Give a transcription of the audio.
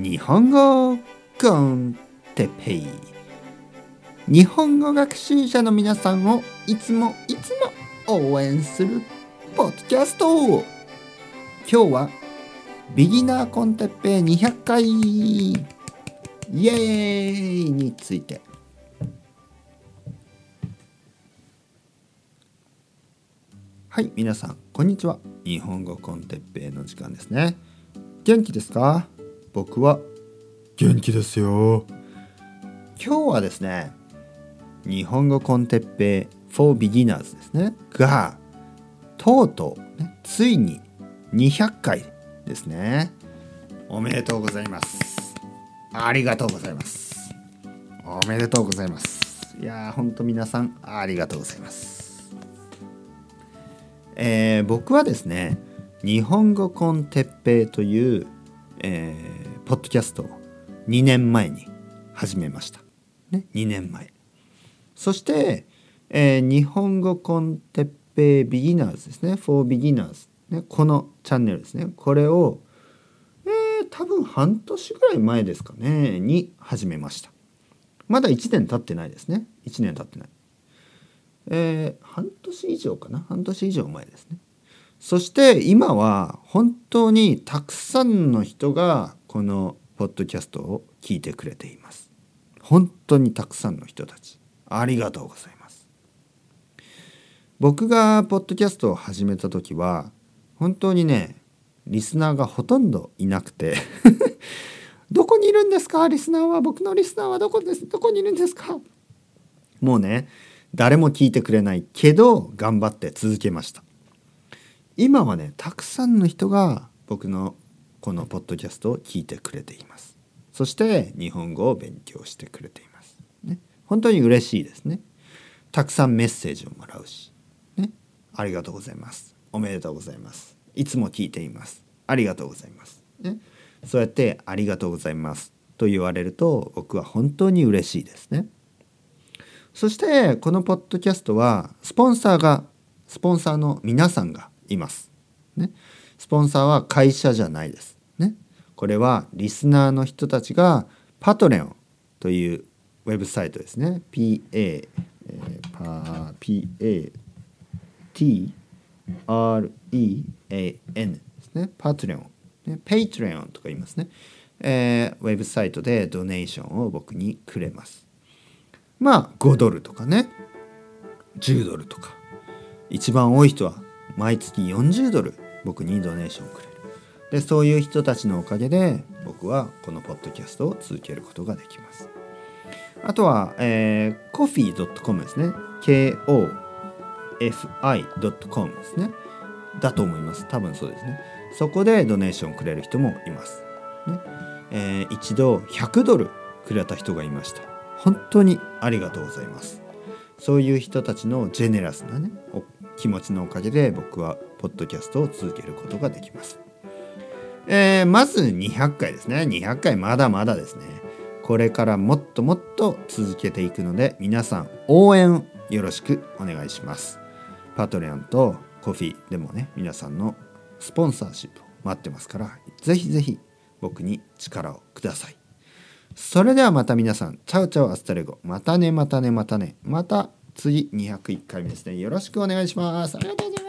日本語コンテペイ。日本語学習者の皆さんをいつもいつも応援するポッドキャスト。今日はビギナーコンテッペイ200回。イエーイについて。はい皆さんこんにちは。日本語コンテッペイの時間ですね。元気ですか？僕は元気ですよ。今日はですね日本語コンテッペイ for beginners ですね。がとうとう、ね、ついに200回ですね。おめでとうございます。ありがとうございます。おめでとうございます。いやーほんと皆さんありがとうございます。えー、僕はですね日本語コンテッペイという、えー、ポッドキャストを2年前に始めました。ね、2年前。そして、えー、日本語コンテッペイビギナーズですね。for beginners、ね。このチャンネルですね。これを、えー、多分半年ぐらい前ですかね、に始めました。まだ1年経ってないですね。1年経ってない。えー、半年以上かな半年以上前ですね。そして今は本当にたくさんの人がこのポッドキャストを聞いてくれています。本当にたくさんの人たち。ありがとうございます。僕がポッドキャストを始めた時は本当にねリスナーがほとんどいなくて どこにいるんですか？リスナーは？僕のリスナーはどこです？どこにいるんですか？もうね誰も聞いてくれないけど頑張って続けました。今はねたくさんの人が僕のこのポッドキャストを聞いてくれています。そして日本語を勉強してくれています、ね、本当に嬉しいですね。たくさんメッセージをもらうし、ね、ありがとうございます。おめでとうございます。いつも聞いています。ありがとうございます、ね、そうやってありがとうございます。と言われると僕は本当に嬉しいですね。そしてこのポッドキャストはスポンサーがスポンサーの皆さんがいます。ね、スポンサーは会社じゃないです。ね、これはリスナーの人たちがパトレオンというウェブサイトですね。PA、えー、 PATREON ですね。パトレオン。ね、ペイトレオンとか言いますね。えー、ウェブサイトでドネーションを僕にくれます。まあ5ドルとかね10ドルとか一番多い人は毎月40ドル僕にドネーションくれでそういう人たちのおかげで僕はこのポッドキャストを続けることができます。あとは、えー、coffee.com ですね。kofi.com ですね。だと思います。多分そうですね。そこでドネーションくれる人もいます、ね。えー、一度100ドルくれた人がいました。本当にありがとうございます。そういう人たちのジェネラスなね気持ちのおかげで僕はポッドキャストを続けることができます、えー、まず200回ですね200回まだまだですねこれからもっともっと続けていくので皆さん応援よろしくお願いしますパトレオンとコフィでもね皆さんのスポンサーシップ待ってますからぜひぜひ僕に力をくださいそれではまた皆さん、チャウチャウアスタレゴ。またね、またね、またね。また次201回目ですね。よろしくお願いします。ありがとうございます。